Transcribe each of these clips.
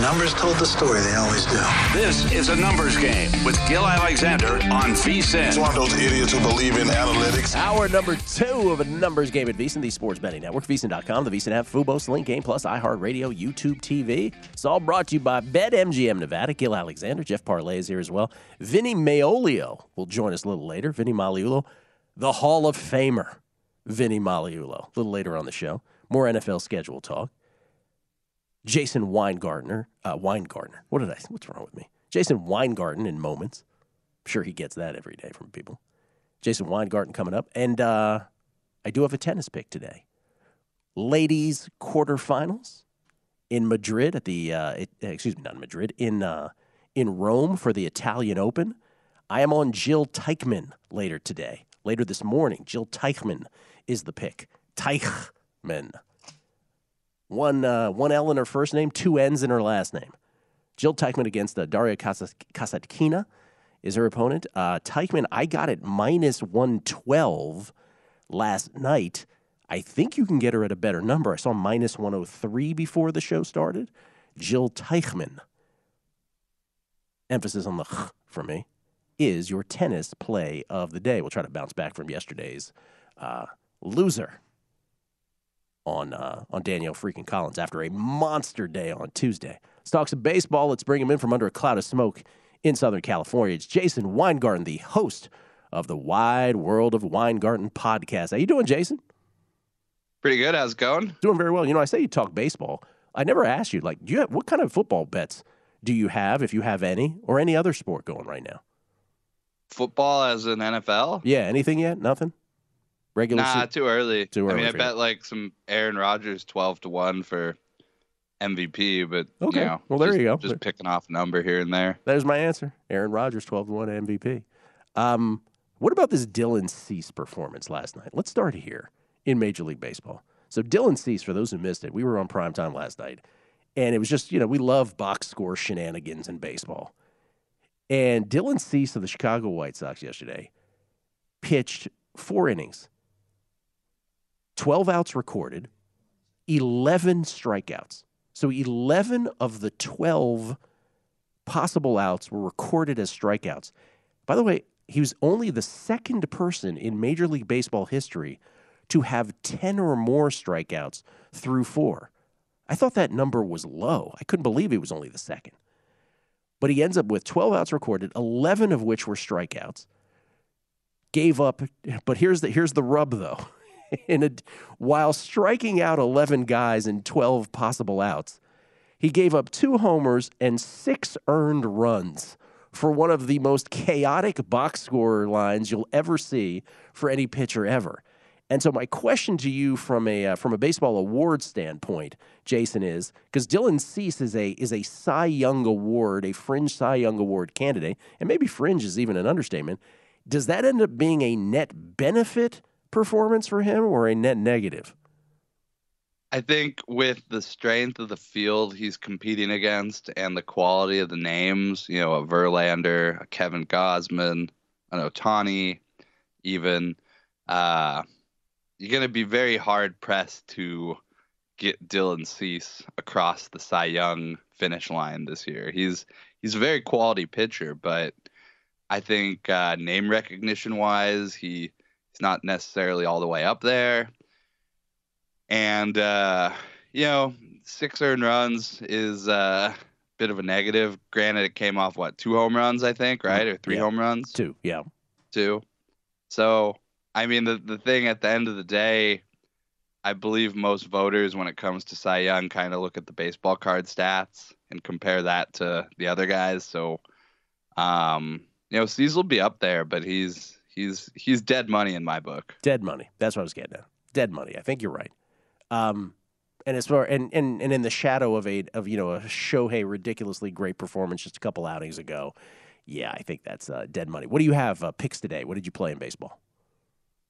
Numbers told the story, they always do. This is a numbers game with Gil Alexander on VSIN. It's one of those idiots who believe in analytics. Hour number two of a numbers game at VSIN, the sports betting network, VSIN.com, the VSIN app, Fubo, Link Game Plus, iHeartRadio, YouTube TV. It's all brought to you by BetMGM Nevada. Gil Alexander, Jeff Parles is here as well. Vinny Magliulo will join us a little later. Vinny Magliulo, the Hall of Famer. Vinny Magliulo, a little later on the show. More NFL schedule talk. Jason Weingartner, uh, Weingartner. What did I? What's wrong with me? Jason Weingarten in moments. I'm sure he gets that every day from people. Jason Weingarten coming up, and uh, I do have a tennis pick today. Ladies quarterfinals in Madrid at the uh, it, excuse me, not in Madrid in uh, in Rome for the Italian Open. I am on Jil Teichmann later today. Later this morning, Jil Teichmann is the pick. Teichmann. One, uh, one L in her first name, two N's in her last name. Jil Teichmann against uh, Daria Kasatkina is her opponent. Uh, Teichmann, I got it minus 112 last night. I think you can get her at a better number. I saw minus 103 before the show started. Jil Teichmann, emphasis on the ch for me, is your tennis play of the day. We'll try to bounce back from yesterday's uh, loser on uh, on Danielle freaking Collins after a monster day on Tuesday. Let's talk some baseball. Let's bring him in from under a cloud of smoke in Southern California. It's Jason Weingarten, the host of the Wide World of Weingarten podcast. How you doing, Jason? Pretty good. How's it going? Doing very well. You know, I say you talk baseball. I never asked you, like, do you have, what kind of football bets do you have, if you have any, or any other sport going right now? Football as an NFL? Yeah. Anything yet? Nothing. Regular. Nah, too early. Too early. I mean, I bet you. like some Aaron Rodgers twelve to one for MVP, but Okay. you know, Well, there just- you go. Just picking off a number here and there. There's my answer. Aaron Rodgers, 12 to 1 MVP. Um, what about this Dylan Cease performance last night? Let's start here in Major League Baseball. So, Dylan Cease, for those who missed it, we were on prime time last night, and it was just, you know, we love box score shenanigans in baseball. And Dylan Cease of the Chicago White Sox yesterday pitched four innings, 12 outs recorded, 11 strikeouts. So 11 of the 12 possible outs were recorded as strikeouts. By the way, he was only the second person in Major League Baseball history to have 10 or more strikeouts through four. I thought that number was low. I couldn't believe he was only the second. But he ends up with 12 outs recorded, 11 of which were strikeouts. Gave up, but here's the here's the rub though. in a, while striking out 11 guys and 12 possible outs. He gave up two homers and six earned runs for one of the most chaotic box score lines you'll ever see for any pitcher ever. And so my question to you from a uh, from a baseball award standpoint, Jason, is because Dylan Cease is a is a Cy Young Award, a fringe Cy Young Award candidate, and maybe fringe is even an understatement. Does that end up being a net benefit performance for him or a net negative? I think with the strength of the field he's competing against and the quality of the names, you know, a Verlander, a Kevin Gausman, an Ohtani, even, uh, you're going to be very hard pressed to get Dylan Cease across the Cy Young finish line this year. He's he's a very quality pitcher, but I think uh, name recognition wise, he not necessarily all the way up there and uh, you know, six earned runs is uh, a bit of a negative. Granted, it came off what two home runs, I think, right, or three yeah. home runs. Two, yeah, two. So, I mean, the the thing at the end of the day, I believe most voters, when it comes to Cy Young, kind of look at the baseball card stats and compare that to the other guys. So, um, you know, Cease will be up there, but he's he's he's dead money in my book. Dead money. That's what I was getting at. Dead money. I think you're right. Um, and as far and, and and in the shadow of a of you know a Shohei ridiculously great performance just a couple outings ago, yeah, I think that's uh, dead money. What do you have uh, picks today? What did you play in baseball?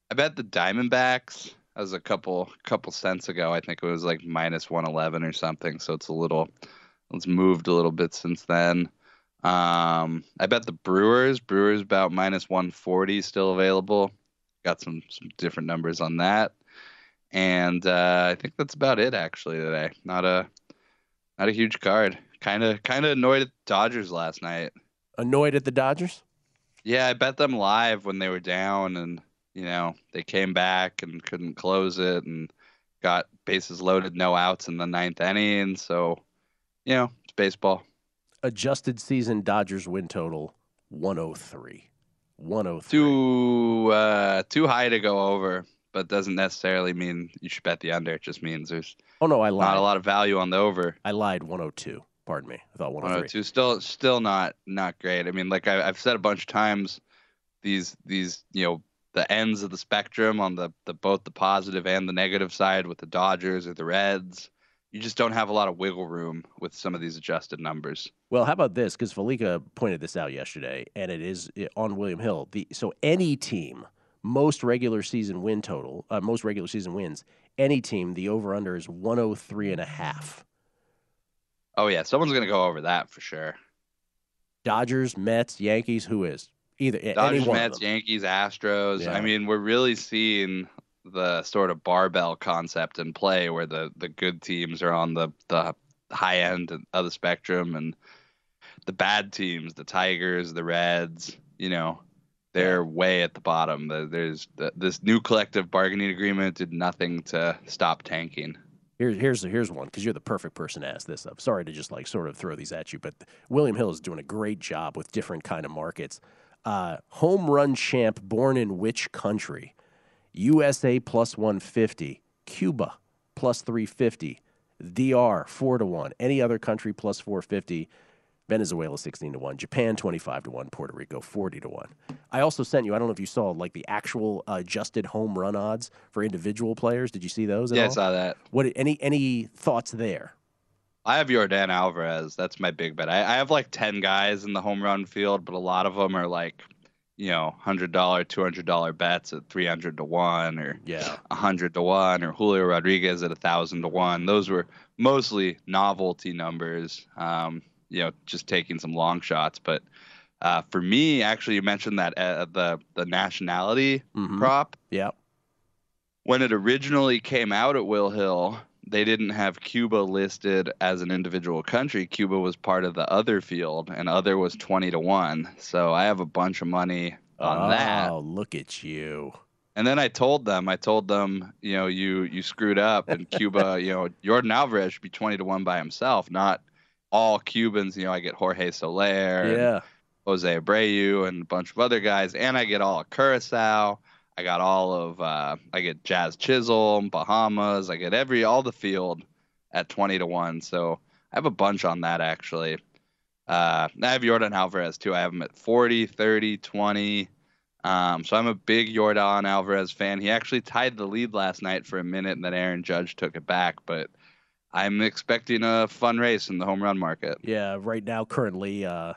I bet the Diamondbacks. Was a couple couple cents ago. I think it was like minus one eleven or something. So it's a little it's moved a little bit since then. Um, I bet the Brewers. Brewers about minus one forty still available. Got some some different numbers on that and uh, I think that's about it actually today. Not a not a huge card. Kind of kind of annoyed at Dodgers last night. Annoyed at the Dodgers? Yeah, I bet them live when they were down, and you know they came back and couldn't close it, and got bases loaded, no outs in the ninth inning. So, you know, it's baseball. Adjusted season Dodgers win total 103. 103. Too uh, too high to go over but doesn't necessarily mean you should bet the under. It just means there's oh no, I lied. Not a lot of value on the over. I lied. 102. Pardon me. I thought 103. 102. Still, still not not great. I mean, like I, I've said a bunch of times, these these you know the ends of the spectrum on the the both the positive and the negative side with the Dodgers or the Reds. You just don't have a lot of wiggle room with some of these adjusted numbers. Well, how about this? Because Fallica pointed this out yesterday, and it is on William Hill. The so any team most regular season win total, uh, most regular season wins, any team, the over under is 103 and a half. Oh, yeah. Someone's going to go over that for sure. Dodgers, Mets, Yankees, who is? Either Dodgers, Mets, Yankees, Astros. Yeah. I mean, we're really seeing the sort of barbell concept in play where the, the good teams are on the, the high end of the spectrum and the bad teams, the Tigers, the Reds, you know, they're way at the bottom. There's this new collective bargaining agreement did nothing to stop tanking. Here's here's here's one because you're the perfect person to ask this of. Sorry to just like sort of throw these at you, but William Hill is doing a great job with different kind of markets. Uh, home run champ born in which country? USA plus 150, Cuba plus 350, DR 4 to 1, any other country plus 450. Venezuela 16 to 1, Japan 25 to 1, Puerto Rico 40 to 1. I also sent you, I don't know if you saw like the actual adjusted home run odds for individual players. Did you see those? yeah, all? I saw that. What any any thoughts there? I have Yordan Alvarez. That's my big bet. I, I have like 10 guys in the home run field, but a lot of them are like you know, hundred dollar, two hundred dollar bets at three hundred to one, or yeah, hundred to one, or Julio Rodriguez at a thousand to one. Those were mostly novelty numbers. Um, you know just taking some long shots. But uh, for me, actually, you mentioned that uh, the the nationality mm-hmm. prop. Yeah. When it originally came out at Will Hill, they didn't have Cuba listed as an individual country. Cuba was part of the other field, and other was twenty to one. So I have a bunch of money on oh, that. Oh, look at you! And then I told them, I told them, you know, you you screwed up, and Cuba, you know, Yordan Alvarez should be twenty to one by himself, not all Cubans. You know, I get Jorge Soler, yeah, Jose Abreu, and a bunch of other guys, and I get all of Curacao. I got all of uh, I get Jazz Chisholm, Bahamas. I get every all the field at twenty to one. So I have a bunch on that actually. Uh, I have Yordan Alvarez too. I have him at 40, 30, 20. Um, so I'm a big Yordan Alvarez fan. He actually tied the lead last night for a minute, and then Aaron Judge took it back. But I'm expecting a fun race in the home run market. Yeah, right now, currently, uh,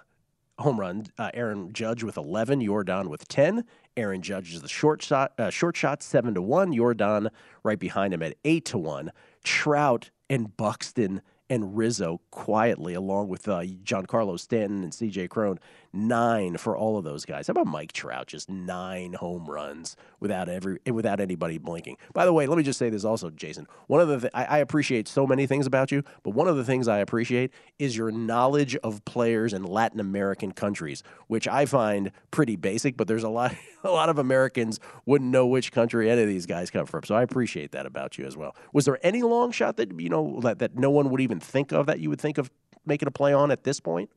home run. Uh, Aaron Judge with 11, Yordan with 10. Aaron Judge is the short shot, uh, short shot seven to one. Yordan right behind him at eight to one. Trout and Buxton and Rizzo quietly, along with uh, Carlos Stanton and C.J. Cron, nine for all of those guys. How about Mike Trout? Just nine home runs without every without anybody blinking. By the way, let me just say this also, Jason. One of the th- I, I appreciate so many things about you, but one of the things I appreciate is your knowledge of players in Latin American countries, which I find pretty basic. But there's a lot a lot of Americans wouldn't know which country any of these guys come from. So I appreciate that about you as well. Was there any long shot that you know that, that no one would even think of that you would think of making a play on at this point?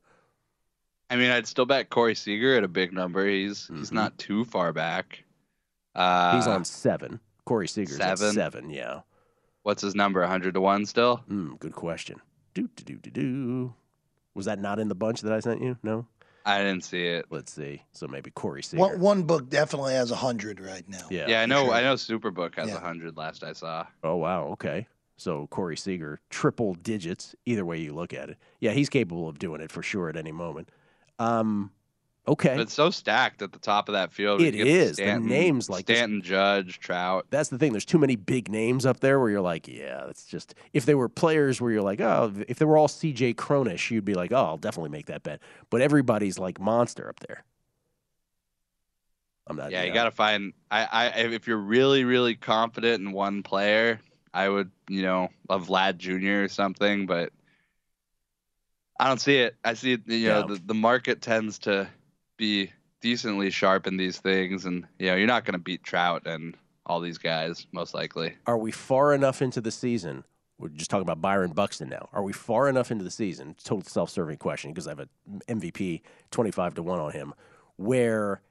I mean, I'd still bet Corey Seager at a big number. He's mm-hmm. he's not too far back. Uh, he's on seven. Corey Seager's seven. seven. Yeah. What's his number? hundred to one still? Mm, good question. Do do do do do. Was that not in the bunch that I sent you? No. I didn't see it. Let's see. So maybe Corey Seager. One, one book definitely has a hundred right now. Yeah. Yeah, I know. Sure. I know. Superbook has a yeah. hundred. Last I saw. Oh wow. Okay. So Corey Seager, triple digits, either way you look at it. Yeah, he's capable of doing it for sure at any moment. Um, okay, but it's so stacked at the top of that field. It is. Stanton, the names like Stanton, this. Judge, Trout. That's the thing. There's too many big names up there where you're like, yeah, that's just. If they were players where you're like, oh, if they were all C.J. Cronish, you'd be like, oh, I'll definitely make that bet. But everybody's like monster up there. I'm not. Yeah, you, know. got to find. I, I, if you're really, really confident in one player, I would, you know, a Vlad Jr. or something, but I don't see it. I see, you know, the, the market tends to be decently sharp in these things, and you know, you're not going to beat Trout and all these guys most likely. Are we far enough into the season? We're just talking about Byron Buxton now. Are we far enough into the season? Total self-serving question because I have a MVP twenty-five to one on him. Where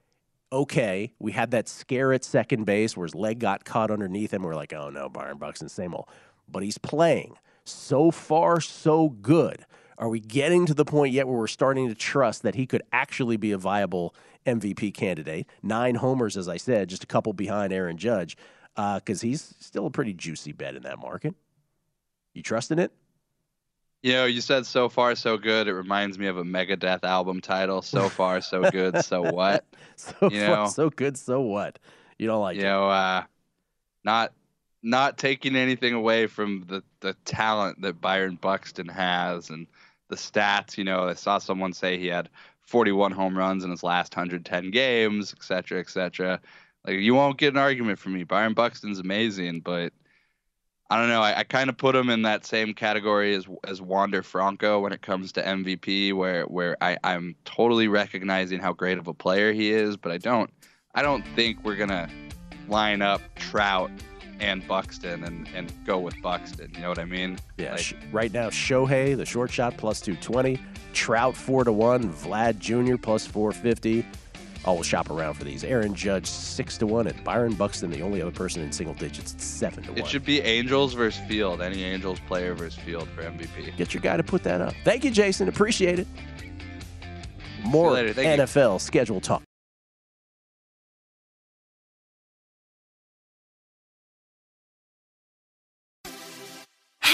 okay, we had that scare at second base where his leg got caught underneath him. We're like, oh no, Byron Buxton, same old. But he's playing. So far, so good. Are we getting to the point yet where we're starting to trust that he could actually be a viable MVP candidate? Nine homers, as I said, just a couple behind Aaron Judge, because uh, he's still a pretty juicy bet in that market. You trusting it? You know, you said so far so good. It reminds me of a Megadeth album title. So far so good. so what? so you know, far so good. So what? You don't like you it? know, uh, not not taking anything away from the the talent that Byron Buxton has and the stats. You know, I saw someone say he had 41 home runs in his last 110 games, et cetera, et cetera. Like you won't get an argument from me. Byron Buxton's amazing, but I don't know. I, I kind of put him in that same category as as Wander Franco when it comes to MVP, where where I, I'm totally recognizing how great of a player he is, but I don't I don't think we're gonna line up Trout and Buxton and, and go with Buxton. You know what I mean? Yeah. Like, right now, Shohei, the short shot, plus 220. Trout, 4 to 1. Vlad Jr., plus 450. I will shop around for these. Aaron Judge, 6 to 1. And Byron Buxton, the only other person in single digits, 7 to 1. It should be Angels versus Field. Any Angels player versus Field for MVP. Get your guy to put that up. Thank you, Jason. Appreciate it. More NFL you. schedule talk.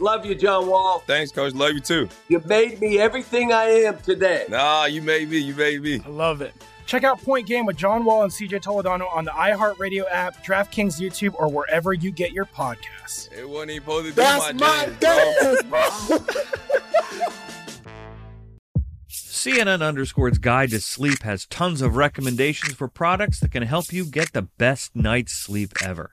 Love you, John Wall. Thanks, coach. Love you too. You made me everything I am today. Nah, you made me. You made me. I love it. Check out Point Game with John Wall and CJ Toledano on the iHeartRadio app, DraftKings YouTube, or wherever you get your podcasts. It wasn't even supposed to That's be my, my dance, bro. CNN Underscore's Guide to Sleep has tons of recommendations for products that can help you get the best night's sleep ever.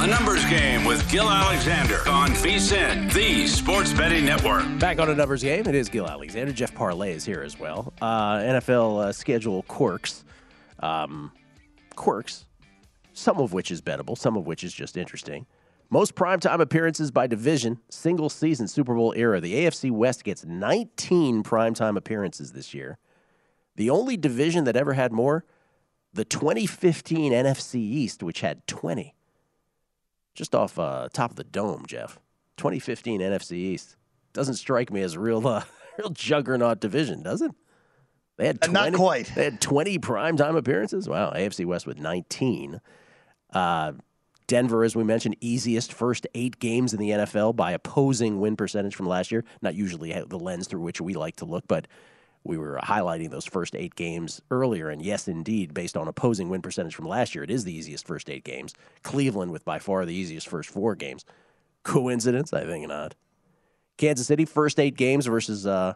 A numbers game with Gil Alexander on VSIN, the sports betting network. Back on a numbers game. It is Gil Alexander. Jeff Parles is here as well. Uh, NFL uh, schedule quirks. Um, quirks, some of which is bettable, some of which is just interesting. Most primetime appearances by division, single season Super Bowl era. The AFC West gets 19 primetime appearances this year. The only division that ever had more, the 2015 NFC East, which had 20 just off uh, top of the dome, Jeff. 2015 NFC East doesn't strike me as a real, uh, real juggernaut division, does it? They had 20, Not quite. They had 20 primetime appearances. Wow, AFC West with 19. Uh, Denver, as we mentioned, easiest first eight games in the NFL by opposing win percentage from last year. Not usually the lens through which we like to look, but we were highlighting those first eight games earlier. And yes, indeed, based on opposing win percentage from last year, it is the easiest first eight games. Cleveland with by far the easiest first four games. Coincidence? I think not. Kansas City, first eight games versus uh,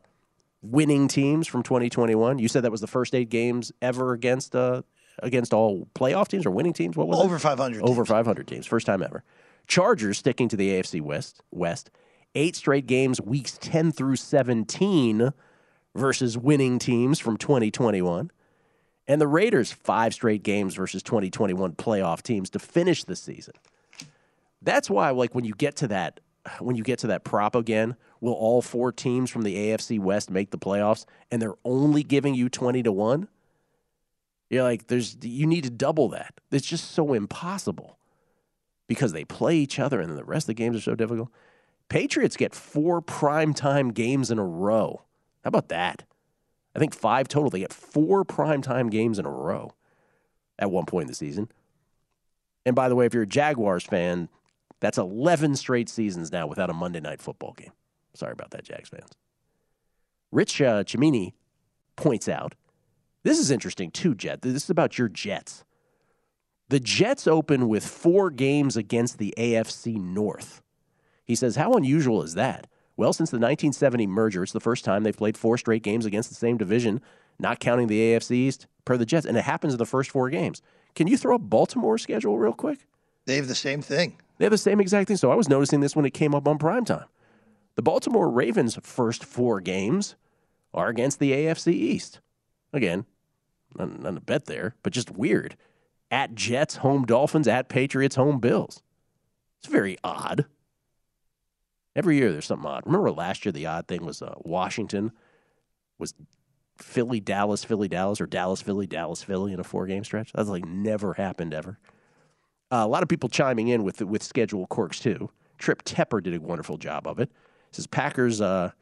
winning teams from 2021. You said that was the first eight games ever against uh, against all playoff teams or winning teams. What was Over it? 500 Over 500 teams, first time ever. Chargers sticking to the AFC West. West, eight straight games, weeks 10 through 17 versus winning teams from 2021. And the Raiders, five straight games versus 2021 playoff teams to finish the season. That's why, like, when you get to that, when you get to that prop again, will all four teams from the AFC West make the playoffs and they're only giving you 20 to 1? You're like, there's you need to double that. It's just so impossible because they play each other and the rest of the games are so difficult. Patriots get four primetime games in a row. How about that? I think five total. They get four primetime games in a row at one point in the season. And by the way, if you're a Jaguars fan, that's 11 straight seasons now without a Monday night football game. Sorry about that, Jags fans. Rich uh, Cimini points out this is interesting too, Jet. This is about your Jets. The Jets open with four games against the AFC North. He says, How unusual is that? Well, since the 1970 merger, it's the first time they've played four straight games against the same division, not counting the AFC East per the Jets, and it happens in the first four games. Can you throw up Baltimore's schedule real quick? They have the same thing. They have the same exact thing. So I was noticing this when it came up on primetime. The Baltimore Ravens' first four games are against the AFC East. Again, not, none to bet there, but just weird. At Jets, home Dolphins, at Patriots, home Bills. It's very odd. Every year there's something odd. Remember last year the odd thing was uh, Washington was Philly, Dallas, Philly, Dallas, or Dallas, Philly, Dallas, Philly in a four game stretch. That's like never happened ever. Uh, a lot of people chiming in with with schedule quirks too. Trip Tepper did a wonderful job of it. Says Packers uh,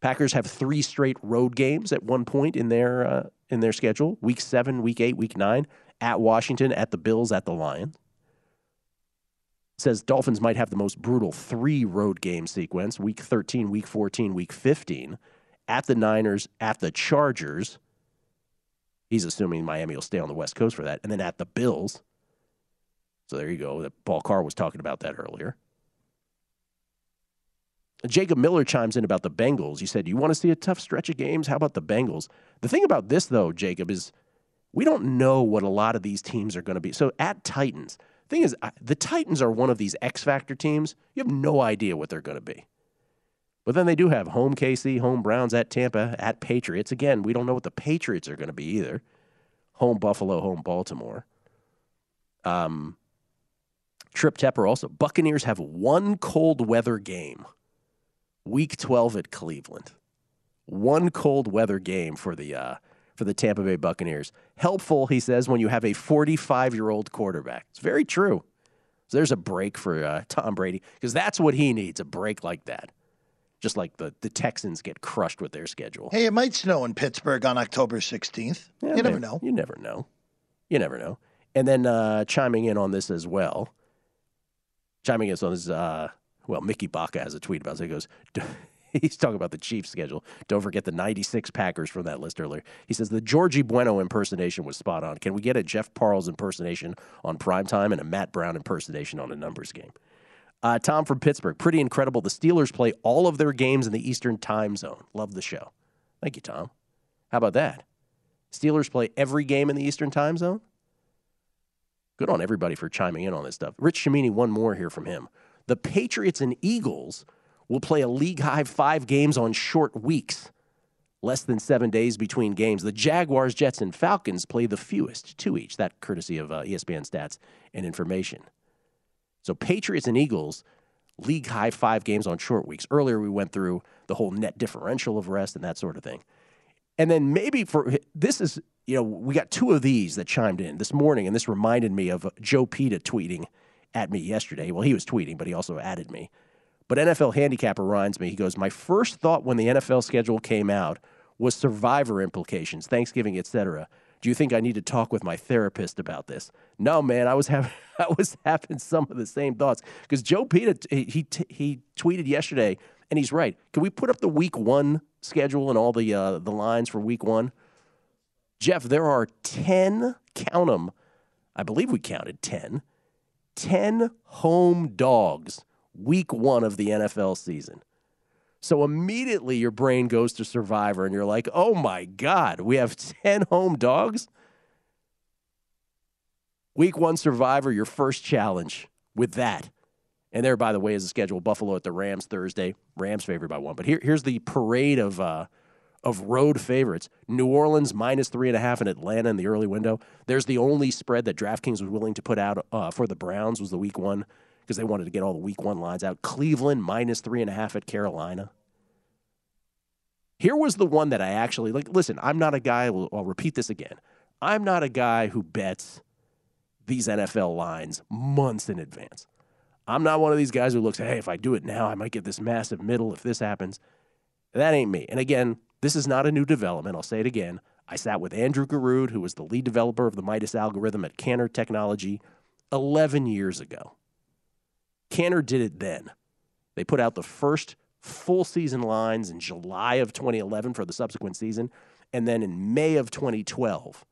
Packers have three straight road games at one point in their uh, in their schedule: week seven, week eight, week nine, at Washington, at the Bills, at the Lions. Says Dolphins might have the most brutal three road game sequence: week thirteen, week fourteen, week fifteen, at the Niners, at the Chargers. He's assuming Miami will stay on the West Coast for that, and then at the Bills. So there you go. Paul Carr was talking about that earlier. Jacob Miller chimes in about the Bengals. You said, You want to see a tough stretch of games? How about the Bengals? The thing about this, though, Jacob, is we don't know what a lot of these teams are going to be. So at Titans, thing is, the Titans are one of these X Factor teams. You have no idea what they're going to be. But then they do have home KC, home Browns at Tampa, at Patriots. Again, we don't know what the Patriots are going to be either. Home Buffalo, home Baltimore. Um, Trip Tepper also. Buccaneers have one cold weather game Week 12 at Cleveland. One cold weather game for the uh, for the Tampa Bay Buccaneers. Helpful, he says, when you have a 45 year old quarterback. It's very true. So there's a break for uh, Tom Brady because that's what he needs a break like that. Just like the, the Texans get crushed with their schedule. Hey, it might snow in Pittsburgh on October 16th. Yeah, you never know. You never know. You never know. And then uh, chiming in on this as well, chiming in on this, uh, well, Mickey Baca has a tweet about it. He goes, he's talking about the Chiefs schedule. Don't forget the 96 Packers from that list earlier. He says the Georgie Bueno impersonation was spot on. Can we get a Jeff Parles impersonation on primetime and a Matt Brown impersonation on a numbers game? Uh, Tom from Pittsburgh, pretty incredible. The Steelers play all of their games in the Eastern time zone. Love the show. Thank you, Tom. How about that? Steelers play every game in the Eastern time zone? Good on everybody for chiming in on this stuff. Rich Cimini, one more here from him. The Patriots and Eagles will play a league high five games on short weeks, less than seven days between games. The Jaguars, Jets, and Falcons play the fewest, two each. That courtesy of uh, ESPN stats and information. So Patriots and Eagles, league high five games on short weeks. Earlier we went through the whole net differential of rest and that sort of thing. And then maybe for this is you know we got two of these that chimed in this morning, and this reminded me of Joe Peta tweeting at me yesterday. Well, he was tweeting, but he also added me. But NFL Handicap reminds me. He goes, my first thought when the NFL schedule came out was survivor implications, Thanksgiving, etc. Do you think I need to talk with my therapist about this? No, man. I was having I was having some of the same thoughts because Joe Peta he he, he tweeted yesterday, and he's right. Can we put up the Week One schedule and all the uh, the lines for Week One? Jeff, there are ten. Count them. I believe we counted ten. 10 home dogs week one of the NFL season. So immediately your brain goes to Survivor and you're like, oh my God, we have 10 home dogs? Week one Survivor, your first challenge with that. And there, by the way, is the schedule Buffalo at the Rams Thursday. Rams favored by one. But here, here's the parade of uh, of road favorites. New Orleans minus three and a half in Atlanta in the early window. There's the only spread that DraftKings was willing to put out uh, for the Browns was the week one because they wanted to get all the week one lines out. Cleveland minus three and a half at Carolina. Here was the one that I actually like. Listen, I'm not a guy. I'll, I'll repeat this again. I'm not a guy who bets these NFL lines months in advance. I'm not one of these guys who looks, hey, if I do it now, I might get this massive middle if this happens. That ain't me. And again, this is not a new development. I'll say it again. I sat with Andrew Garud, who was the lead developer of the Midas algorithm at Cantor Technology 11 years ago. Cantor did it then. They put out the first full season lines in July of 2011 for the subsequent season. And then in May of 2012,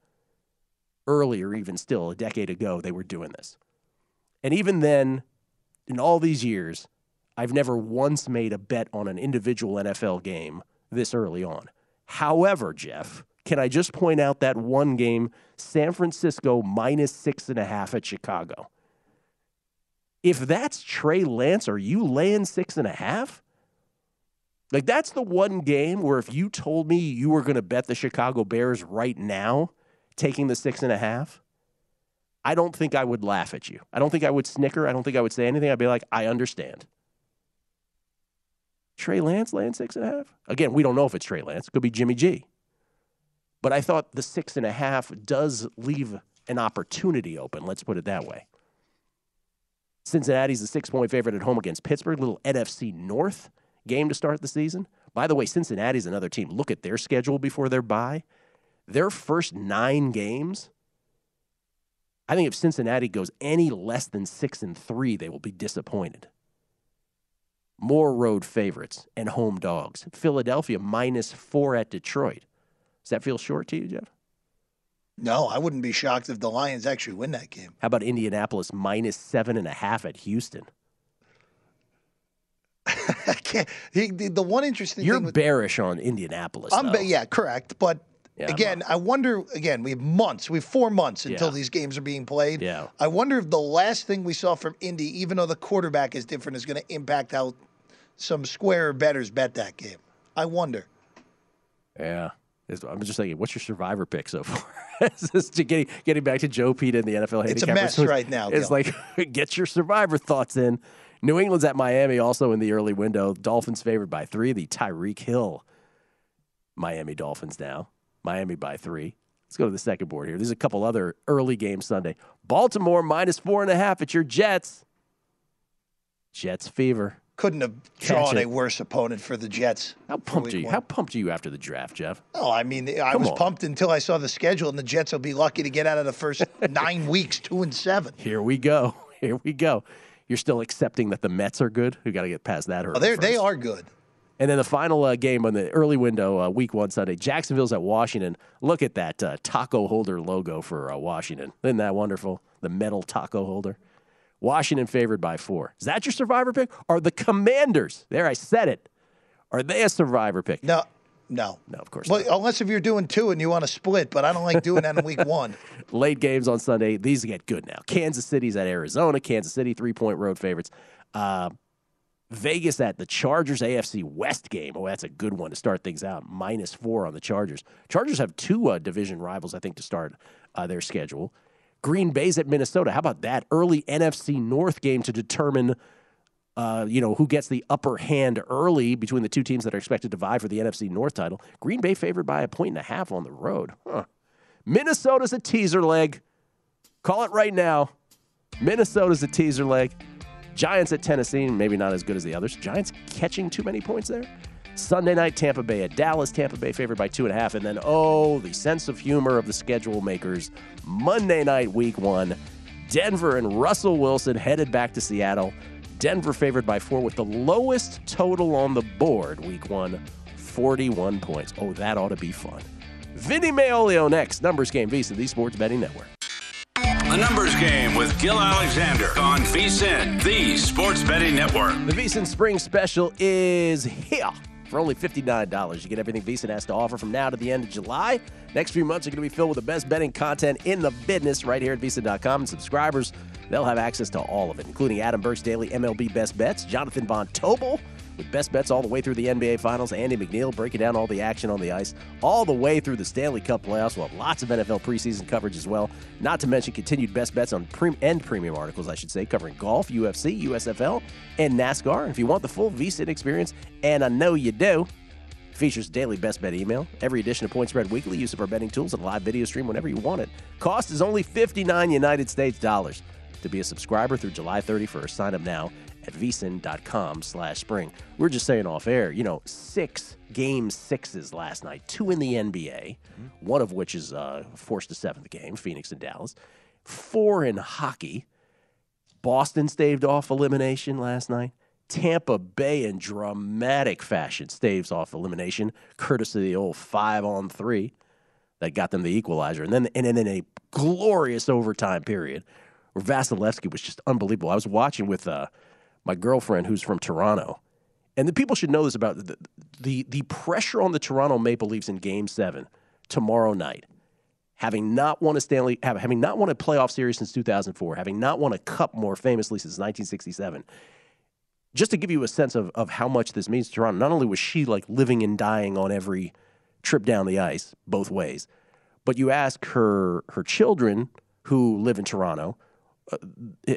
earlier, even still, a decade ago, they were doing this. And even then, in all these years, I've never once made a bet on an individual NFL game this early on. However, Jeff, can I just point out that one game, San Francisco minus six and a half at Chicago? If that's Trey Lance, are you laying six and a half? Like, that's the one game where if you told me you were going to bet the Chicago Bears right now, taking the six and a half, I don't think I would laugh at you. I don't think I would snicker. I don't think I would say anything. I'd be like, I understand. Trey Lance laying six and a half? Again, we don't know if it's Trey Lance. It could be Jimmy G. But I thought the six and a half does leave an opportunity open. Let's put it that way. Cincinnati's a six point favorite at home against Pittsburgh. Little NFC North game to start the season. By the way, Cincinnati's another team. Look at their schedule before their bye. Their first nine games. I think if Cincinnati goes any less than six and three, they will be disappointed. More road favorites and home dogs. Philadelphia minus four at Detroit. Does that feel short to you, Jeff? No, I wouldn't be shocked if the Lions actually win that game. How about Indianapolis minus seven and a half at Houston? I can't. He, the, one interesting You're with, bearish on Indianapolis. I'm ba- yeah, correct. But Yeah, again, I wonder. Again, we have months. We have four months until Yeah. these games are being played. Yeah. I wonder if the last thing we saw from Indy, even though the quarterback is different, is going to impact how some square betters bet that game. I wonder. Yeah. I'm just thinking, what's your survivor pick so far? Getting getting back to Joe Peta and the NFL It's a mess right now, It's Gil. like get your survivor thoughts in. New England's at Miami also in the early window. Dolphins favored by three. The Tyreek Hill Miami Dolphins now. Miami by three. Let's go to the second board here. There's a couple other early games Sunday. Baltimore minus four and a half at your Jets. Jets fever. Couldn't have drawn a worse opponent for the Jets. How pumped are you? How pumped are you after the draft, Jeff? Oh, I mean, I Come was on. pumped until I saw the schedule, and the Jets will be lucky to get out of the first nine weeks, two and seven. Here we go. Here we go. You're still accepting that the Mets are good. We got to get past that hurdle. Oh, they are good. And then the final uh, game on the early window, uh, week one Sunday, Jacksonville's at Washington. Look at that uh, taco holder logo for uh, Washington. Isn't that wonderful? The metal taco holder. Washington favored by four. Is that your survivor pick? Are the Commanders? There, I said it. Are they a survivor pick? No, no, no. Of course. Not. Well, unless if you're doing two and you want to split, but I don't like doing that in week one. Late games on Sunday. These get good now. Kansas City's at Arizona. Kansas City, three point road favorites. Uh, Vegas at the Chargers AFC West game. Oh, that's a good one to start things out. Minus four on the Chargers. Chargers have two uh, division rivals, I think, to start uh, their schedule. Green Bay's at Minnesota. How about that early NFC North game to determine, uh, you know, who gets the upper hand early between the two teams that are expected to vie for the NFC North title? Green Bay favored by a point and a half on the road. Huh. Minnesota's a teaser leg. Call it right now. Minnesota's a teaser leg. Giants at Tennessee, maybe not as good as the others. Giants catching too many points there. Sunday night, Tampa Bay at Dallas. Tampa Bay favored by two and a half. And then, oh, the sense of humor of the schedule makers. Monday night, week one, Denver and Russell Wilson headed back to Seattle. Denver favored by four with the lowest total on the board, week one, 41 points. Oh, that ought to be fun. Vinny Magliulo next. Numbers game, VSIN, the Sports Betting Network. A numbers game with Gil Alexander on VSIN, the Sports Betting Network. The VSIN Spring Special is here. For only $59, you get everything VSIN has to offer from now to the end of July. Next few months are going to be filled with the best betting content in the business right here at VSIN.com. And subscribers, they'll have access to all of it, including Adam Burke's daily MLB best bets, Jonathan Von Tobel with best bets all the way through the NBA Finals, Andy McNeil breaking down all the action on the ice, all the way through the Stanley Cup playoffs. We'll have lots of NFL preseason coverage as well. Not to mention continued best bets on pre- and premium articles, I should say, covering golf, UFC, USFL, and NASCAR. And if you want the full VSIN experience, and I know you do, features daily best bet email, every edition of Point Spread Weekly, use of our betting tools, and live video stream whenever you want it. Cost is only 59 United States dollars to be a subscriber through July 31st. Sign up now at vsin.com slash spring. We're just saying off air, you know, six game sixes last night, two in the NBA, one of which is uh, forced to seventh game, Phoenix and Dallas, four in hockey. Boston staved off elimination last night. Tampa Bay in dramatic fashion staves off elimination, courtesy of the old five on three that got them the equalizer. And then and then in a glorious overtime period where Vasilevskiy was just unbelievable. I was watching with uh, my girlfriend who's from Toronto. And the people should know this about the, the the pressure on the Toronto Maple Leafs in game seven tomorrow night. Having not won a Stanley, having not won a playoff series since 2004, having not won a cup more famously since 1967, just to give you a sense of, of how much this means to Toronto, not only was she like living and dying on every trip down the ice, both ways, but you ask her her children who live in Toronto,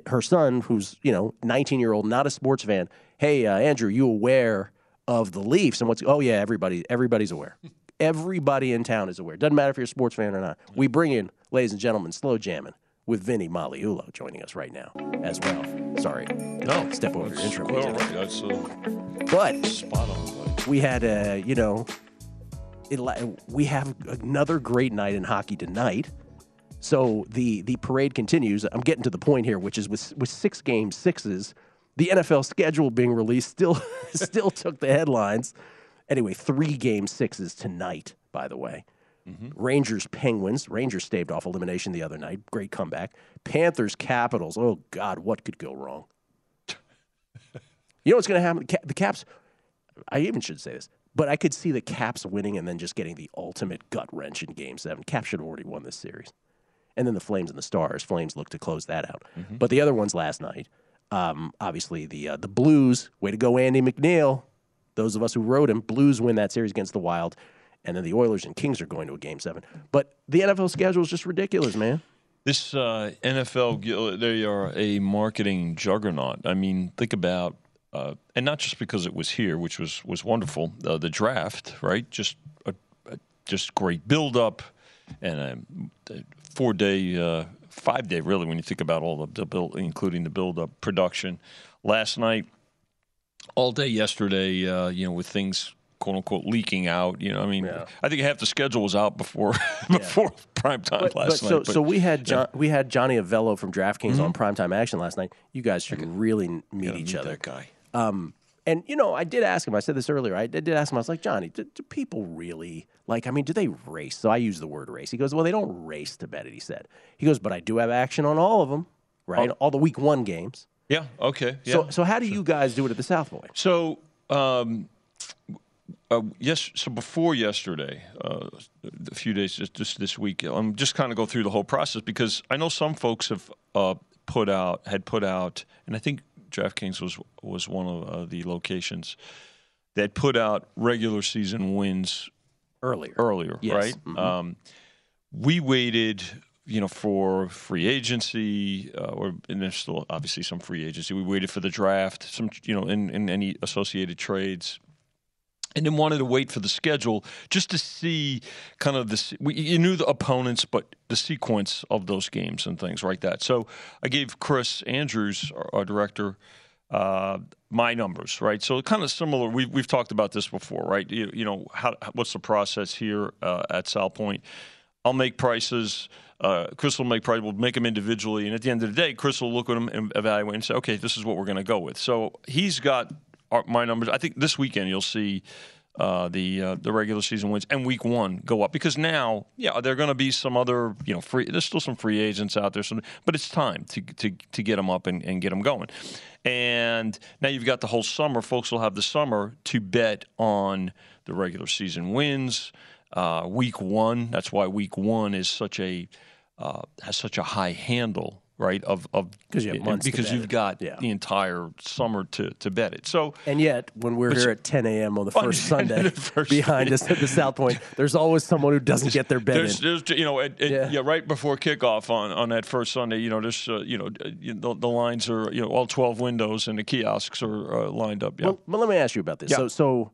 her son who's you know 19 year old, not a sports fan. Hey, uh, Andrew, you aware of the Leafs and what's oh yeah, everybody everybody's aware. Everybody in town is aware. Doesn't matter if you're a sports fan or not. We bring in, ladies and gentlemen, slow jamming with Vinny Magliulo joining us right now as well. Sorry, no, step over your intro. Well, right, that's uh, But spot on. we had a you know it, we have another great night in hockey tonight so the the parade continues i'm getting to the point here which is with with six game sixes the nfl schedule being released still still took the headlines anyway three game sixes tonight by the way mm-hmm. Rangers Penguins. Rangers staved off elimination the other night. Great comeback. Panthers Capitals. Oh God, what could go wrong? You know what's going to happen? The The Caps. I even should say this, but I could see the Caps winning and then just getting the ultimate gut wrench in Game Seven. Caps should have already won this series, and then the Flames and the Stars. Flames look to close that out. But the other ones last night, um, obviously the uh, the Blues. Way to go, Andy McNeil. Those of us who wrote him, Blues win that series against the Wild, and then the Oilers and Kings are going to a Game Seven. But the NFL schedule is just ridiculous, man. This uh, NFL, they are a marketing juggernaut. I mean, think about, uh, and not just because it was here, which was was wonderful. Uh, the draft, right? Just a, a just great build up, and a, a four day, uh, five day, really, when you think about all the, build, including the build up production. Last night, all day yesterday, uh, you know, with things quote unquote leaking out. You know, I mean, I think half the schedule was out before before prime time But, last but so, night. so we had John, we had Johnny Avello from DraftKings Mhm. on primetime action last night. You guys should really meet each meet other. that guy. Um, and you know, I did ask him. I said this earlier. I did ask him. I was like, Johnny, do, do people really like? I mean, do they race? So I use the word race. He goes, Well, they don't race to bet it. He said. He goes, But I do have action on all of them, right? All the week one games. Yeah. Okay. Yeah. So, so how do you guys do it at the South Point? So, um, uh, yes. So before yesterday, uh, a few days just, just this week, I'm just kind of go through the whole process because I know some folks have uh, put out had put out, and I think DraftKings was was one of uh, the locations that put out regular season wins earlier. Earlier, Yes. right? Mhm. Um, we waited, you know, for free agency, uh, or and there's still obviously some free agency. We waited for the draft, some, you know, in, in any associated trades, and then wanted to wait for the schedule just to see kind of the you knew the opponents, but the sequence of those games and things like that. So I gave Chris Andrews, our, our director, uh, my numbers, right? So kind of similar. We've we've talked about this before, right? You, you know, how what's the process here uh, at South Point? I'll make prices. Uh, Chris will make prices. We'll make them individually, and at the end of the day, Chris will look at them and evaluate and say, okay, this is what we're going to go with. So he's got my numbers. I think this weekend you'll see uh, the uh, the regular season wins and week one go up because now, yeah, there are going to be some other you know free. There's still some free agents out there, some, but it's time to to to get them up and, and get them going. And now you've got the whole summer. Folks will have the summer to bet on the regular season wins. Uh, week one. That's why week one is such a uh, has such a high handle, right? Of of you have and months to because you've it. got the entire summer to to bet it. So And yet, when we're here at 10 a.m. on the first yeah, Sunday the first- behind us at the South Point, there's always someone who doesn't get their bet there's, in. there's, you know, at- yeah. right before kickoff on, on that first Sunday, you know, there's, uh, you know, uh, the, the lines are, you know, all 12 windows and the kiosks are uh, lined up. Yeah. Well, well, let me ask you about this. Yeah. So, so,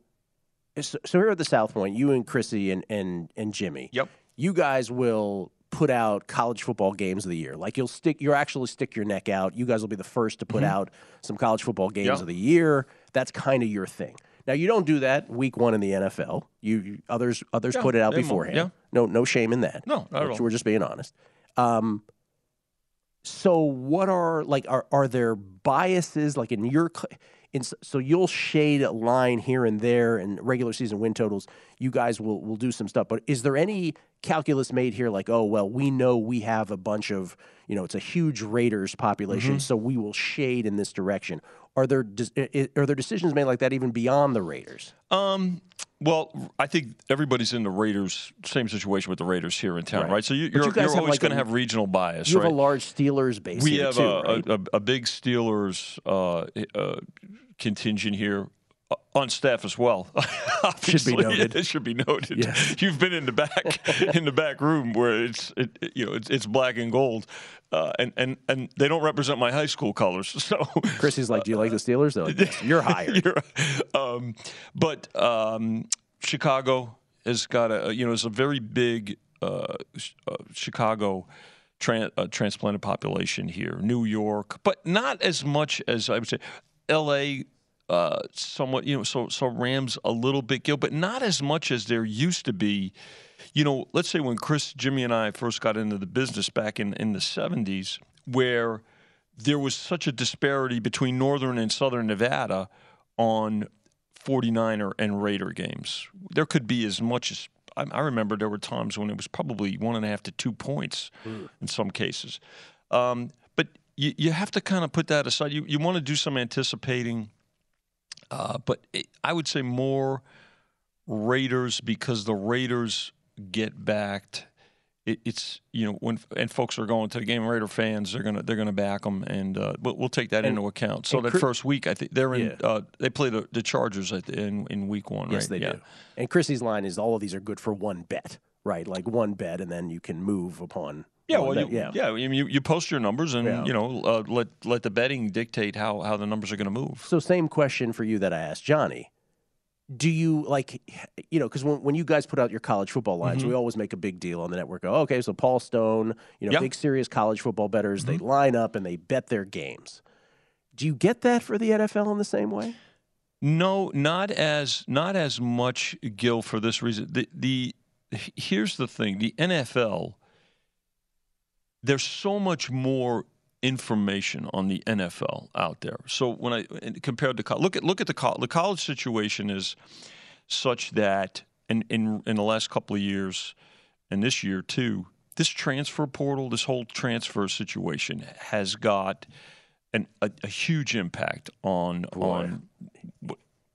so, so here at the South Point, you and Chrissy and and and Jimmy. Yep. You guys will put out college football games of the year. Like you'll stick, you'll actually stick your neck out. You guys will be the first to put Mhm. out some college football games Yeah. of the year. That's kind of your thing. Now you don't do that week one in the NFL. You, you others others Yeah, put it out beforehand. yeah. No no shame in that. No, not at all. We're just being honest. Um, so what are like are are there biases like in your in, so you'll shade a line here and there and regular season win totals you guys will will do some stuff. But is there any calculus made here like oh well we know we have a bunch of you know it's a huge raiders population Mhm. so we will shade in this direction. Are there des- i- i- are there decisions made like that even beyond the raiders? Um, well, I think everybody's in the Raiders, same situation with the Raiders here in town, Right. right? So you, But you're, you you're always like going to have regional bias, you right? have a large steelers base we have too, a, right? a, a, a big Steelers uh, uh, contingent here. On staff as well. Should be Obviously, noted. It should be noted. Yeah. You've been in the back in the back room where it's it, you know it's, it's black and gold, uh, and and and they don't represent my high school colors. So Chrissy's like, "Do you like the Steelers?" They're like, yes, "You're hired." You're- um, but um, Chicago has got a you know it's a very big uh, uh, Chicago tran- uh, transplanted population here. New York, but not as much as I would say L.A. Uh, somewhat, you know, so so Rams a little bit, Gil, but not as much as there used to be. You know, let's say when Chris, Jimmy, and I first got into the business back in in the '70s, where there was such a disparity between northern and southern Nevada on 49er and Raider games. There could be as much as I, I remember there were times when it was probably one and a half to two points in some cases. Um, but you, you have to kind of put that aside. You, you want to do some anticipating, uh, but it, I would say more Raiders because the Raiders get backed. It, it's you know when and folks are going to the game. Raider fans they're gonna they're gonna back them, and uh, we'll, we'll take that And- into account. So that Chris- first week, I think they're in. Yeah. Uh, they play the, the Chargers at the, in in week one, Yes, right? they yeah. do. And Chrissy's line is all of these are good for one bet, right? Like one bet, and then you can move upon. Yeah, well, you, yeah. yeah, I mean, you, you post your numbers, and Yeah. you know, uh, let let the betting dictate how, how the numbers are going to move. So, same question for you that I asked Johnny. Do you like, you know, because when, when you guys put out your college football lines, Mhm. we always make a big deal on the network. Oh, okay, so Paul Stone, you know, Yeah. big serious college football bettors, they Mm-hmm. line up and they bet their games. Do you get that for the NFL in the same way? No, not as not as much, Gil, for this reason. The the here's the thing: the NFL. There's so much more information on the NFL out there. So when I compared to look at look at the college. The college situation is such that in in in the last couple of years, and this year too, this transfer portal, this whole transfer situation has got an, a, a huge impact on on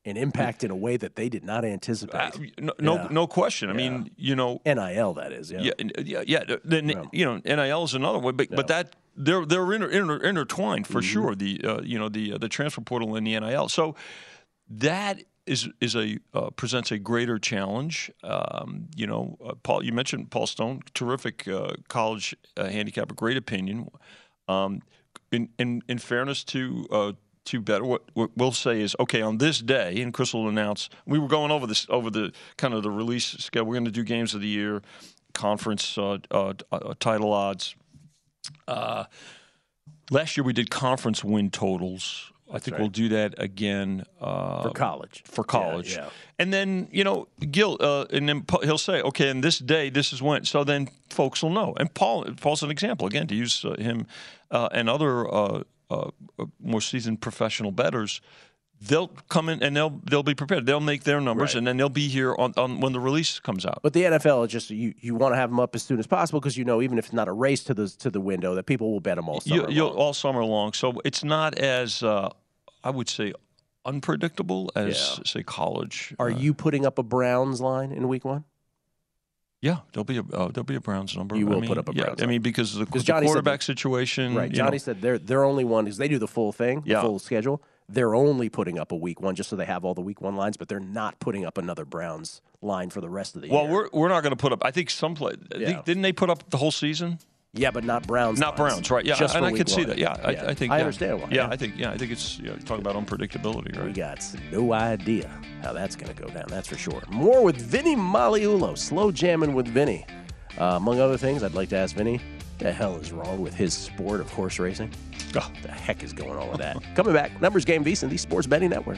An impact in a way that they did not anticipate. no, no, Yeah. no question. I mean, you know, NIL that is. Yeah. yeah, yeah, yeah. Then you know, NIL is another way, but but that they're they're inter, inter, intertwined for Mm-hmm. sure. The uh, you know the uh, the transfer portal and the NIL. So that is is a uh, presents a greater challenge. Um, you know, uh, Paul, you mentioned Paul Stone, terrific uh, college uh, handicapper, great opinion. Um, in, in in fairness to uh, to better, what, what we'll say is okay on this day, and Chris will announce. We were going over this over the kind of the release schedule. We're going to do games of the year, conference uh, uh, uh, title odds. Uh, last year we did conference win totals. I think right. we'll do that again uh, For college. For college, yeah. and then you know Gil, uh, and then he'll say, okay, and this day, this is when. So then folks will know. And Paul, Paul's an example again to use uh, him uh, and other uh, uh, more seasoned professional bettors. They'll come in and they'll they'll be prepared. They'll make their numbers, Right. and then they'll be here on, on when the release comes out. But the NFL is just you, you want to have them up as soon as possible because you know even if it's not a race to the to the window that people will bet them all summer you, all summer long. So it's not as uh, I would say unpredictable as Yeah. say college. Are Uh, you putting up a Browns line in Week One? Yeah, there'll be a uh, there'll be a Browns number. You will I mean, put up a yeah, Browns I mean because of the, the quarterback that- situation. Right. Johnny know. said they're they're only one because they do the full thing, the Yeah. full schedule. They're only putting up a Week One just so they have all the Week One lines, but they're not putting up another Browns line for the rest of the Well, year. we're we're not going to put up. I think some play. Yeah. think, didn't they put up the whole season? Yeah, but not Browns. Not lines. Browns, right? Yeah, Just and I could see that. Yeah, I, I think I yeah. understand why. Yeah, I think yeah, I think it's yeah, talk about unpredictability, right? We got no idea how that's going to go down. That's for sure. More with Vinny Magliulo, slow jamming with Vinny. Uh, among other things, I'd like to ask Vinny, the hell is wrong with his sport of horse racing? Oh. The heck is going on with that? Coming back, numbers game VSiN, the Sports Betting Network.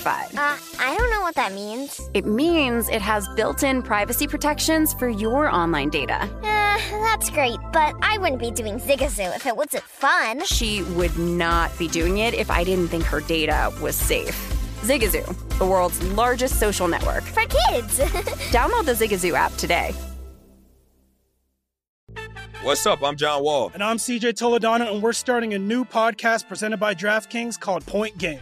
Uh, I don't know what that means. It means it has built in privacy privacy protections for your online data. Uh, that's great, but I wouldn't be doing Zigazoo if it wasn't fun. She would not be doing it if I didn't think her data was safe. Zigazoo, the world's largest social network. For kids! Download the Zigazoo app today. What's up? I'm John Wall. And I'm CJ Toledano, and we're starting a new podcast presented by DraftKings called Point Game.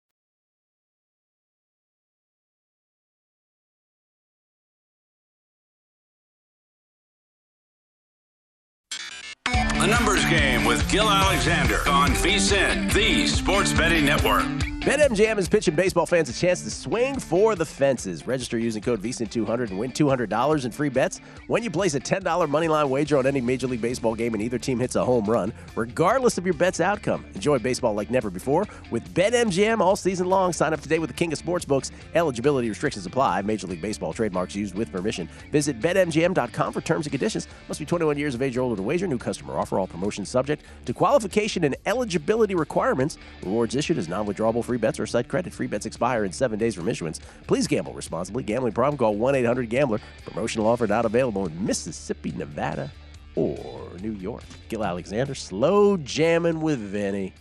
Numbers game with Gil Alexander on VSIN, the Sports Betting Network. BetMGM is pitching baseball fans a chance to swing for the fences. Register using code VSIN200 and win $200 in free bets when you place a $10 moneyline wager on any Major League Baseball game and either team hits a home run, regardless of your bet's outcome. Enjoy baseball like never before with BetMGM all season long. Sign up today with the king of sportsbooks. Eligibility restrictions apply. Major League Baseball trademarks used with permission. Visit BetMGM.com for terms and conditions. Must be 21 years of age or older to wager. New customer offer. All promotions subject to qualification and eligibility requirements. Rewards issued as non-withdrawable free bets or site credit. Free bets expire in seven days from issuance. Please gamble responsibly. Gambling problem? Call 1-800-GAMBLER. Promotional offer not available in Mississippi, Nevada, or New York. Gil Alexander, slow jamming with Vinny.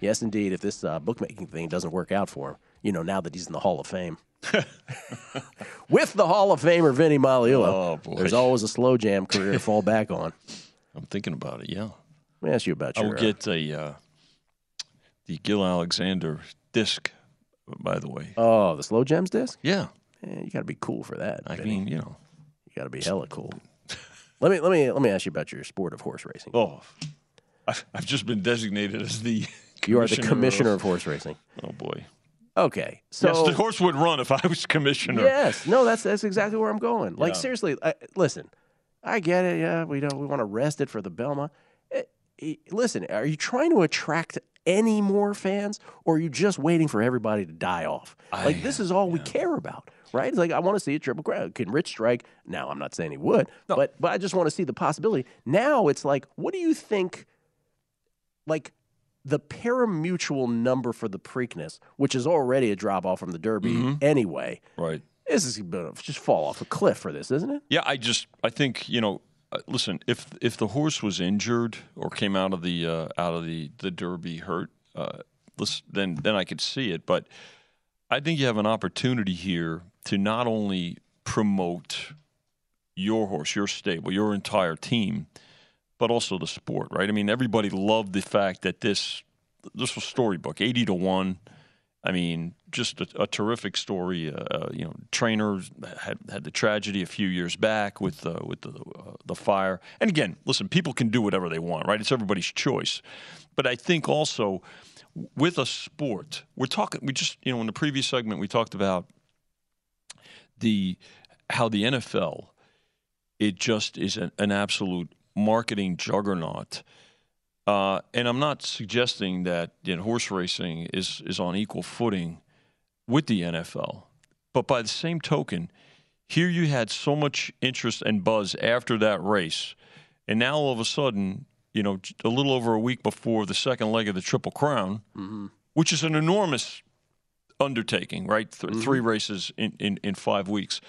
Yes, indeed. If this uh, bookmaking thing doesn't work out for him, you know, now that he's in the Hall of Fame. With the Hall of Famer Vinny Magliulo, Oh, there's always a slow jam career to fall back on. I'm thinking about it. Yeah. Let me ask you about your. will uh, get a uh, the Gil Alexander disc. By the way. Oh, the slow jams disc. Yeah. Yeah, you got to be cool for that. I Vinny. mean, you know. you got to be hella cool. let me let me let me ask you about your sport of horse racing. Oh, I've, I've just been designated as the. You are the commissioner commissioner of horse racing. Oh boy. Okay, so yes, the horse would run if I was commissioner. Yes, no, that's that's exactly where I'm going. Like Yeah. seriously, I, listen, I get it. Yeah, we don't we want to rest it for the Belmont. Eh, eh, listen, are you trying to attract any more fans, or are you just waiting for everybody to die off? like this is all we care about, right? It's like I want to see a triple crown. Can Rich strike? Now I'm not saying he would, but but I just want to see the possibility. Now it's like, what do you think? Like the parimutuel number for the Preakness, which is already a drop off from the Derby Mhm. anyway. Right. This is just fall off a cliff for this, isn't it? Yeah, I just I think you know. Uh, Listen, if if the horse was injured or came out of the uh, out of the the Derby hurt, uh, then then I could see it. But I think you have an opportunity here to not only promote your horse, your stable, your entire team, but also the sport, right? I mean, everybody loved the fact that this this was storybook, eighty to one, I mean, just a, a terrific story. Uh, you know, trainer had had the tragedy a few years back with uh, with the uh, the fire. And again, listen, people can do whatever they want, right? It's everybody's choice. But I think also with a sport, we're talking. We just you know in the previous segment we talked about the how the NFL it just is an, an absolute marketing juggernaut. Uh, and I'm not suggesting that you know, horse racing is is on equal footing with the NFL, but by the same token, here you had so much interest and buzz after that race, and now all of a sudden, you know, a little over a week before the second leg of the Triple Crown, Mm-hmm. which is an enormous undertaking, right? Th- Mm-hmm. Three races in, in, in five weeks.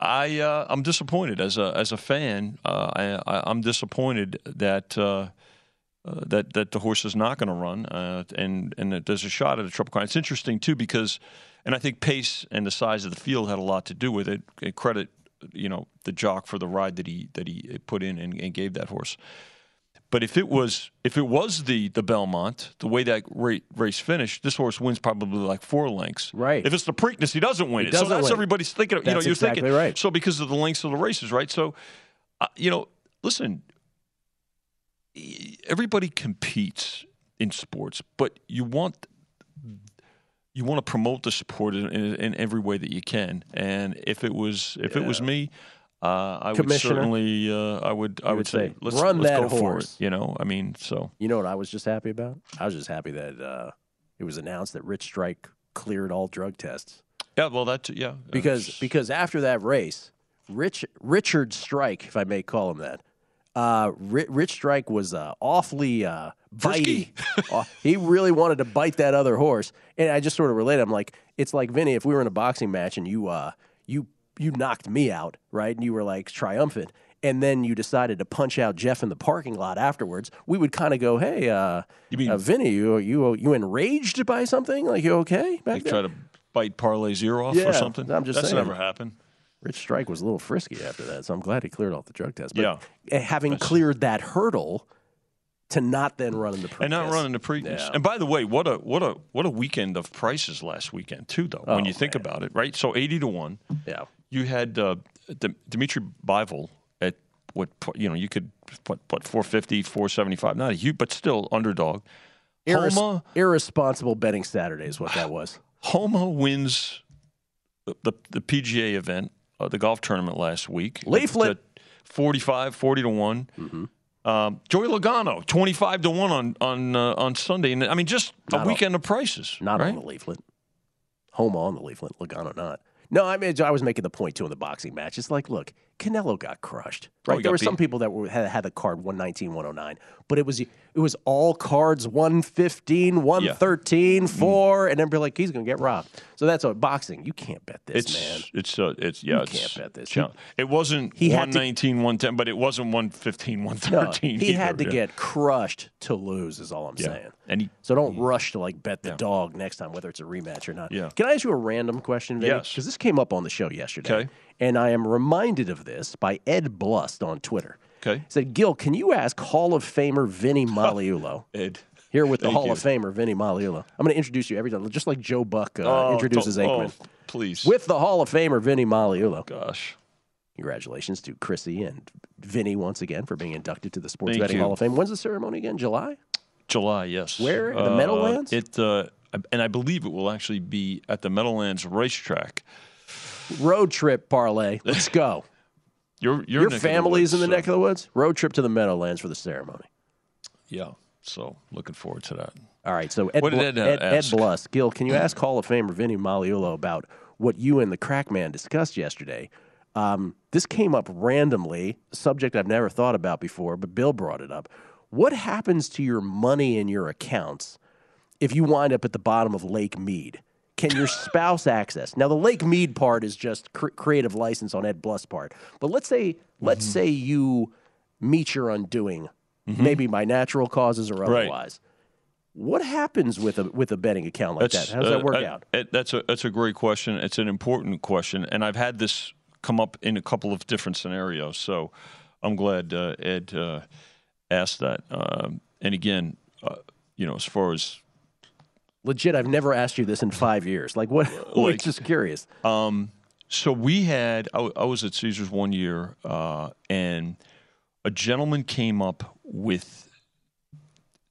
I uh, I'm disappointed as a as a fan. Uh, I, I I'm disappointed that uh, uh, that that the horse is not going to run, uh, and and that there's a shot at a triple crown. It's interesting too because, and I think pace and the size of the field had a lot to do with it. And credit, you know, the jock for the ride that he that he put in and, and gave that horse. But if it was if it was the the Belmont, the way that race finished, this horse wins probably like four lengths. Right. If it's the Preakness, he doesn't win He it. so doesn't so that's win. everybody's thinking. Of, you know, you're exactly thinking right. So because of the lengths of the races, right? So, uh, you know, listen, everybody competes in sports, but you want you want to promote the sport in, in, in every way that you can. And if it was if it was me, uh, I would certainly uh, I would I would, would say, say, let's run let's that go for horse. it. You know, I mean, so You know what I was just happy about? I was just happy that uh, it was announced that Rich Strike cleared all drug tests. yeah. Well, that's yeah. Because because after that race, Rich Richard Strike, if I may call him that, uh, Rich, Rich Strike was uh, awfully uh, bitey. Uh, he really wanted to bite that other horse, and I just sort of related. I'm like, it's like Vinny, if we were in a boxing match and you uh, you you knocked me out, right, and you were like triumphant. And then you decided to punch out Jeff in the parking lot afterwards. We would kind of go, "Hey, uh, You mean- uh, Vinny, you you you enraged by something? Like you okay back Like there?" try to bite Parlay's ear off Yeah, or something. I'm just that's saying. never happened. Rich Strike was a little frisky after that, so I'm glad he cleared off the drug test. But Yeah. eh, having cleared that hurdle to not then run in the Preakness. and not running the Preakness. Yeah. And by the way, what a what a what a weekend of prices last weekend too, though. when Oh, you think about it, right? So eighty to one. Yeah. You had uh, D- Dmitry Bivol at what you know you could what what 450, 475, Not a huge, but still underdog. Irres- Homa irresponsible betting Saturday is what that was. Homa wins the the, the PGA event, uh, the golf tournament last week. Leaflet. At 45, 40 to one. Mm-hmm. Um, Joey Logano, twenty five to one on on uh, on Sunday, and I mean just Not a on- weekend of prices. Not right? on the leaflet. Home on the leaflet. Logano not. No, I mean I was making the point too in the boxing match. It's like, look, Canelo got crushed. Oh, Right? he there were some people that were, had, had the card 119, 109, but it was it was all cards 115, 113, Mm. 4, and then be like, he's gonna get robbed. So that's a boxing. You can't bet this, It's man. it's uh, it's yeah. You it's, can't bet this. challenge- It wasn't He had to- 119, 110, but it wasn't 115, No, 113. he had to yeah. get crushed to lose, is all I'm Yeah. saying. And he, So don't rush to like bet the dog next time, whether it's a rematch or not. Yeah. Can I ask you a random question, Vinny? Yes. Because this came up on the show yesterday. Okay. And I am reminded of this by Ed Blust on Twitter. Okay. He said, Gil, can you ask Hall of Famer Vinny Magliulo? Ed. Here with the Thank Hall you. of Famer Vinny Magliulo. I'm going to introduce you every time, just like Joe Buck uh, Oh, introduces don't- Aikman. oh, please. With the Hall of Famer Vinny Magliulo. Gosh. Congratulations to Chrissy and Vinny once again for being inducted to the Sports Thank Betting you. Hall of Fame. When's the ceremony again? July? July, yes. Where? The Uh, Meadowlands? It uh, and I believe it will actually be at the Meadowlands racetrack. Road trip parlay. Let's go. Your your, Your family's in the woods, neck of the woods. Road trip to the Meadowlands for the ceremony. Yeah. So looking forward to that. All right. So Ed, What did Ed, uh, Ed, Ed ask? Blust, Gil, can you ask Hall of Famer Vinny Magliulo about what you and the Krackman discussed yesterday? Um, this came up randomly, subject I've never thought about before, but Bill brought it up. What happens to your money in your accounts if you wind up at the bottom of Lake Mead? Can your spouse access? Now, the Lake Mead part is just cr- creative license on Ed Blust's part. But let's say, let's Mm-hmm. say you meet your undoing, maybe by natural causes or Right. otherwise. What happens with a with a betting account like that? How does uh, that work I- out? it- that's a that's a great question. It's an important question, and I've had this come up in a couple of different scenarios. So I'm glad uh, Ed uh, asked that. Um, and again, uh, you know, as far as Legit, I've never asked you this in five years. Like, what? Like, just curious. Um, so we had, I was at Caesars one year, uh, and a gentleman came up with.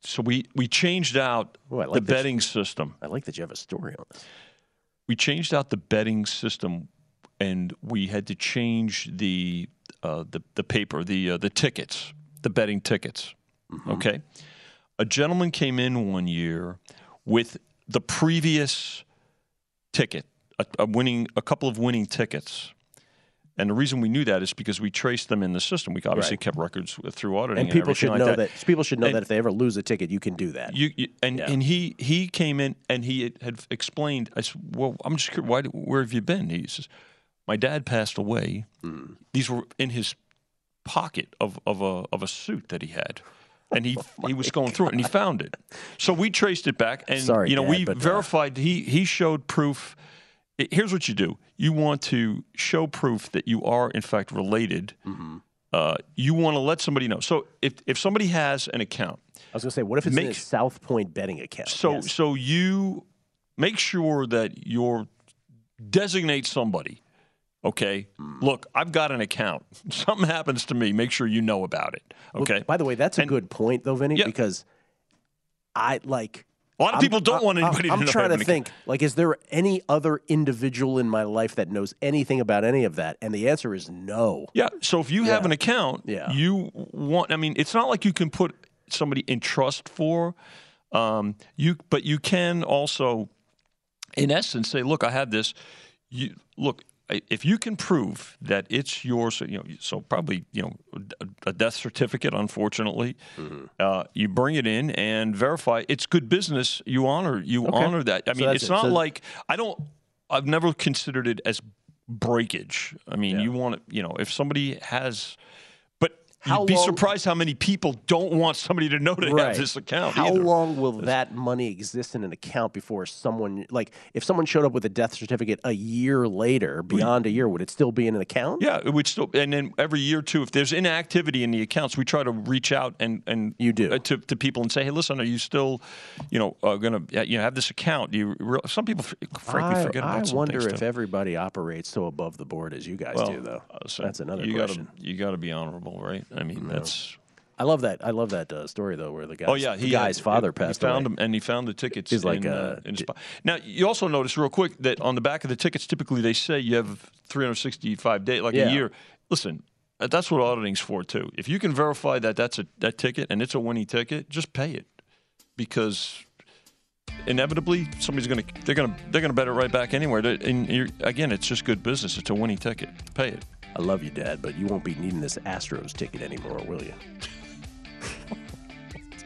So we we changed out Ooh, like the this. betting system. I like that you have a story on this. We changed out the betting system, and we had to change the uh, the the paper, the uh, the tickets, the betting tickets. Mm-hmm. Okay, a gentleman came in one year with the previous ticket, a, a winning, a couple of winning tickets. And the reason we knew that is because we traced them in the system. We obviously Right. kept records through auditing, And people everything should like know that. that. People should know And- that if they ever lose a ticket, you can do that. you, you and Yeah. and he he came in and he had, explained. I said, "Well, I'm just curious. Why? Where have you been?" He says, "My dad passed away. Hmm. These were in his pocket of of a of a suit that he had." And he Oh he was going through it and he found it. So we traced it back and Sorry, you know Dad, we uh, verified he he showed proof. Here's what you do: you want to show proof that you are in fact related. Mm-hmm. Uh, you want to let somebody know. So if if somebody has an account, I was going to say, what if it's Make- a South Point betting account? so Yes. so you make sure that you're designate somebody. Okay, Hmm. look, I've got an account. Something happens to me, make sure you know about it. Well, Okay. by the way, that's a good point, though, Vinny, Yeah. because I like. A lot of I'm- people don't want I'm- anybody to I'm know trying to an account. think, like, is there any other individual in my life that knows anything about any of that? And the answer is no. Yeah. So if you have an account, Yeah. you want. I mean, it's not like you can put somebody in trust for um, you, but you can also, in essence, say, "Look, I have this. You look." If you can prove that it's yours, you know, so probably you know a- death certificate. Unfortunately, Mm-hmm. uh, you bring it in and verify it's good business. You honor you Okay. honor that. I So mean, it's it. not So- like I don't. I've never considered it as breakage. I mean, you want to, you know, if somebody has, How you'd be long- surprised how many people don't want somebody to know they Right. have this account. How either. long will that money exist in an account before someone, like, if someone showed up with a death certificate a year later, beyond a year, would it still be in an account? Yeah, it would still, and then every year too, if there's inactivity in the accounts, we try to reach out and and you do to, to people and say, hey, listen, are you still, you know, uh, gonna you know have this account? You some people frankly I, forget about I wonder if too. everybody operates so above the board as you guys Well, do, though. uh, so That's another you question. Gotta, you got to be honorable, right? I mean, that's. I love that. I love that uh, story though, where the guy, Oh yeah, the guy's had- father he passed found away. him, and he found the tickets. He's like, in, uh, in spot. Now you also notice real quick that on the back of the tickets, typically they say you have 365 days, like Yeah. a year. Listen, uh, that's what auditing's for too. If you can verify that that's a that ticket and it's a winning ticket, just pay it because inevitably somebody's gonna they're gonna they're gonna bet it right back anywhere. And you're, again, it's just good business. It's a winning ticket. Pay it. I love you, Dad, but you won't be needing this Astros ticket anymore, will you?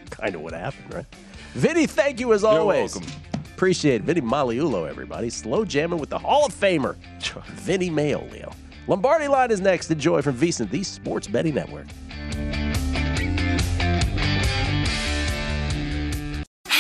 kind of what happened, right? Vinny, thank you as You're always. welcome. Appreciate it. Vinny Magliulo, everybody. Slow jamming with the Hall of Famer, Vinny Mayo, Leo. Lombardi line is next. Enjoy from VSiN, the Sports Betting Network.